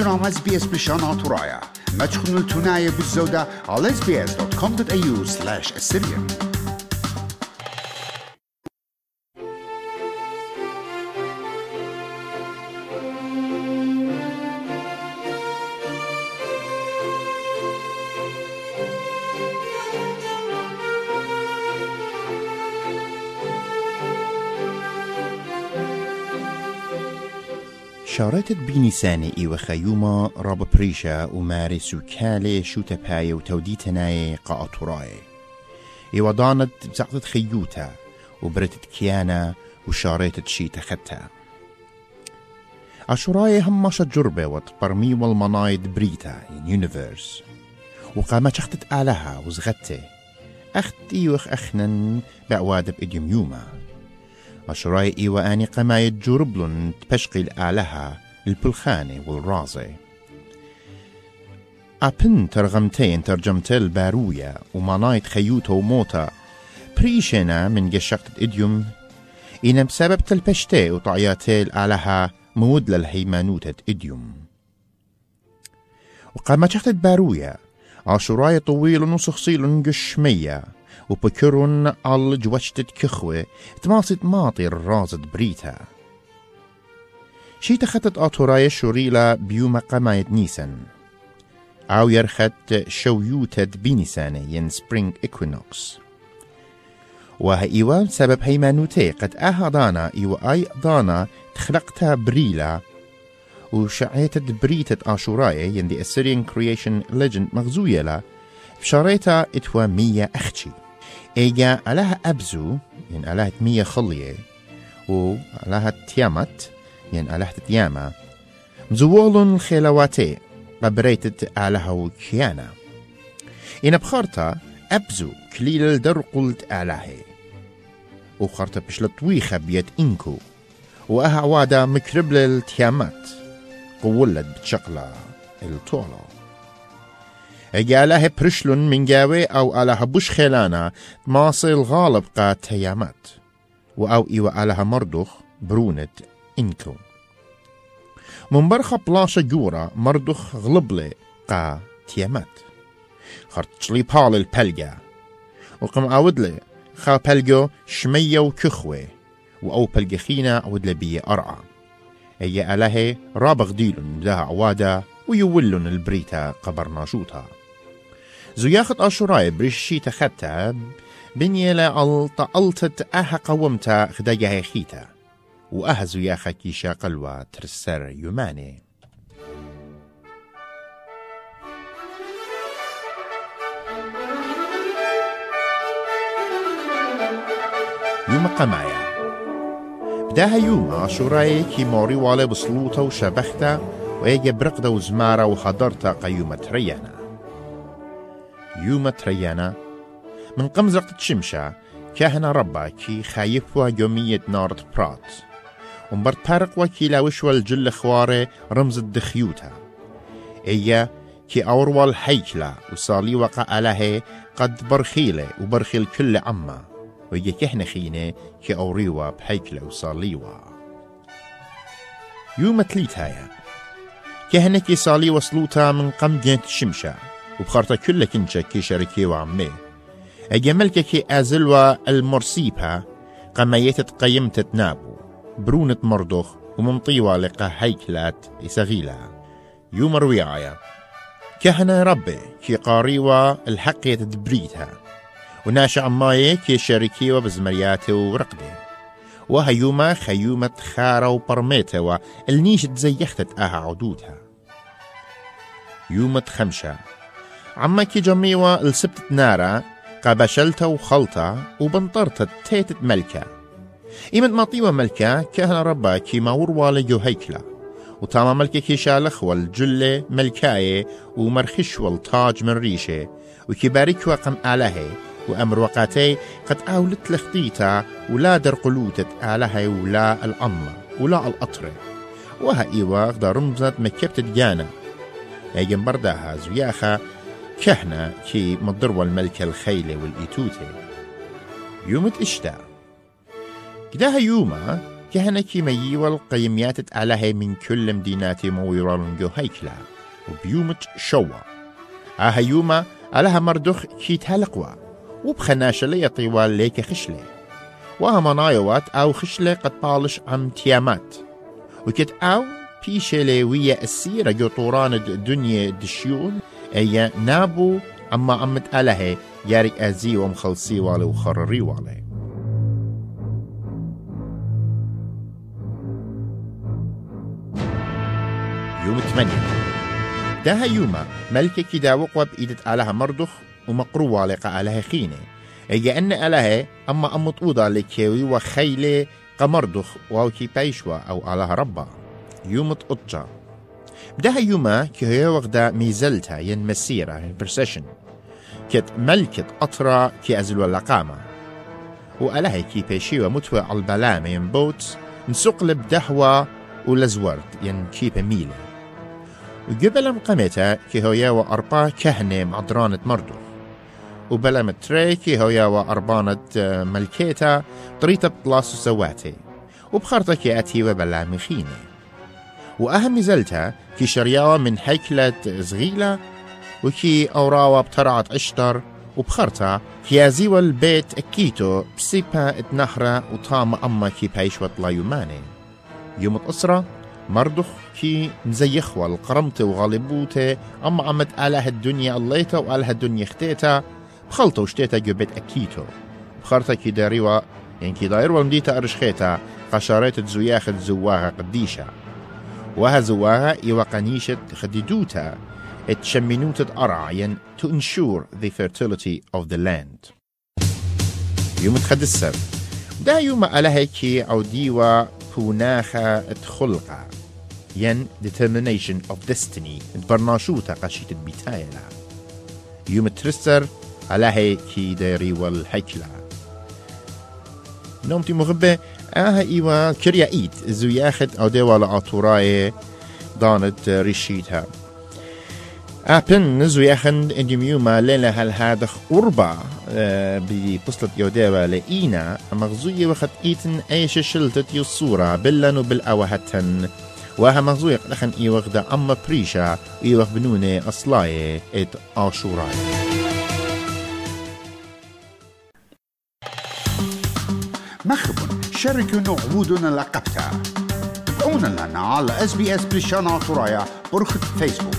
انتم اس بي اس بشان ترايا ما تشخنوا التناية بالزودة على sbs.com.au slash assyrian شارتت و خیوما راب پریشا و مارس و کالی شو تپای و تودیتنای قاطورای ای و دانت بزعطت خيوتا وبرتت كيانا وشاريتت شي تختا عشراي هم ماشا جربة وتبرمي والمنايد بريتا يونيفرس وقامت شختت آلها وزغتي أخت إيوخ أخنن أشراي إيوا آني قماية جوربلون تبشقي الآلهة البلخاني والرازي. أبن ترغمتين ترجمت الباروية ومنايت خيوتا وموتا. بريشنا من جشقت إديوم. إن بسبب تلبشتي وطعياتي الآلهة مود للهيمانوتة إديوم. وقام شخت باروية عشراي طويل وصخصيل قشمية. وبكرون al جوشتت كخوة تماصت ماطي الرازد بريتا. شي تخطت آتوراي شوريلا بيوم قمايت نيسن. أو يرخت شويوتة بينيسانة ين سبرينج إكوينوكس. وها إيوا سبب هيمانوتي قد أها دانا إيوا أي دانا تخلقتها بريلا. وشعيتت بريتة آشوراي ين دي Assyrian Creation Legend مغزوية لا. بشاريتا إتوا مية أختي إيجا علىها أبزو يعني علىها مية خلية وعلىها تيامت يعني علىها تياما. مزوول خيلواتي قبريتت علىها وكيانا. إن بخارتا أبزو كليل الدر قلت علىها وخارتا بشلطويخة بيت إنكو. وأها وادا مكربل التيامات قولت بتشقلا الطولة اجاله برشلون من جاوي أو على بوش خيلانا ماصل الغالب قا تيامات أو ايوا على مردخ برونت انكو من برخة بلاشة جورا مردخ غلبلي قا تيامات خرطشلي بال البلجا وقم اودلي خا بلجو شمية وكخوة أو بلجخينا اودلي بي ارعى اي اله رابغ ديلن لها عوادا ويولن البريتا قبرنا شوتا زياخت أشراي برشي تختا بنيلا ألتا ألتت أها قومتا خدايا خيتا وأها زياخا كيشا قلوة ترسر يماني. يوم قمايا. بداها يوم عاشوراي كي موري والي بصلوتا وشبختا ويجي برقدا وزمارة وحضرتا قيومة ريانا. يوم تريانا. من قمزقة تشمشا كاهنا ربا كي خايف يومية نارت برات. ومبرت بارق وكي لاوش والجل خواري رمز الدخيوتا. إيا كي أوروال حيكلا وصالي وقع عليه قد برخيلة وبرخيل كل عما. ويجي كهنا خينة كي أوريوا بحيكلا وصاليوا. يوم تليتايا. كهنا كي صالي وصلوتا من قمجة شمشا وبخارتا كل كنشا كي شركي وعمي أجملك كي أزلوا المرسيبها قميت قيمت نابو برونة مردخ وممطيوة لقا هيكلات إسغيلا يوم رويعايا كهنا ربي كي قاريوا الحق يتدبريتها وناشا عماي كي شركي وبزمرياتي ورقدي وهيوما خيومة خارة وبرميتها والنيش تزيختت أها عدودها يومة خمشة عما كي جميوة السبت نارا قبشلتا وخلطة وبنطرت تيتت ملكة إيمت مطيوة ملكة كهنا ربا كي ماور والجو هيكلا. وتاما ملكة كي شالخ والجلة ملكاية ومرخش والتاج من ريشة. وكي بارك وقم آلهي وأمر وقاتي قد أولت لخطيتا ولا در قلوتة آلهي ولا الأمة ولا الأطرة وها إيوا غدا رمزت مكبتة جانا. أيجن برداها زوياخا كهنة كي مضروا الملكة الخيلة والإيتوتة يومة إشتا. كداها يوما كهنا كي ميوا القيميات عليها من كل مديناتي مويران جو هيكلا. وبيومت شوا. آها يوما عليها مردخ كي تهلقوا. وبخناشة لي طوال ليك خشلة. وها منايوات أو خشلة قد بالش عم تيامات. وكت أو بيشة ويا السيرة جو طوران الدنيا دشيون أي نابو أما أمت ألهي ياري أزي ومخلصي والي وخرري والي. يوم 8 داها يوما ملكة كدا وقوة بإيدت آلها مردخ ومقروة لقى آلها خينة. أي أن آلها أما أمت أوضا لكيوي وخيلة قمردخ ووكي بيشوا أو آلها ربا. يومت أطجا. بدها يوما كي هي وغدا ميزلتا ين مسيرة برسيشن. كت ملكة أطرا كي أزلوا اللقامة. وألها كي بيشيوا متوى على البلامة ين بوت نسقلب دهوة ولزورد ين كيبا ميلة. وقبل مقامتها كي هويا وأربا كهنة معدرانة مردو. وبلا متري كي وأربانة ملكيتا طريتا بطلاسو سواتي وبخرطة كي أتي وبلا مخينة وأهم زلتها كي شرياوة من هيكلة زغيلة وكي أوراوة بترعة عشتر وبخرطة كي البيت أكيتو بسيبا اتنحرة وطام أما كي بايشوة لا يوماني يوم الأسرة مردخ كي مزيخوا القرمت وغالبوته أما عمت آله الدنيا الليتا وآله الدنيا اختيتا بخلطة وشتيتا جبت أكيتو. بخرطة كي داريوا يعني كي داير ومديتا أرشخيتا قشارات زوياخت زواغا قديشة وها زواغا إيوا قنيشة خديدوتا. اتشمنوت أرع ين to ensure the fertility of the land. يوم تخدسر دا يوم ألهيكي أو ديوا كوناخا تخلقا ين determination of destiny. برناشوتا قشيت بيتايلا يوم ترسر ألهيكي داري والحكلا نومتي مغبة. آها إيوا كريا إيت زو ياخد أو ديوا لعطوراي دانت ريشيتها أبن نزو يخن إنديميوما ليلة هل هذا قربة ببصلة يوديوا لإينا مغزوية وخد إيتن أيش شلتت يصورة. بلن وبالأوهتن. وها مغزوية لخن إي وغدا أما بريشا. إي وغ بنونة أصلاية إت آشوراي. مخبون شاركوا نعودنا لقبتا تابعونا لنا على اس بريشانا طرايا برخة فيسبوك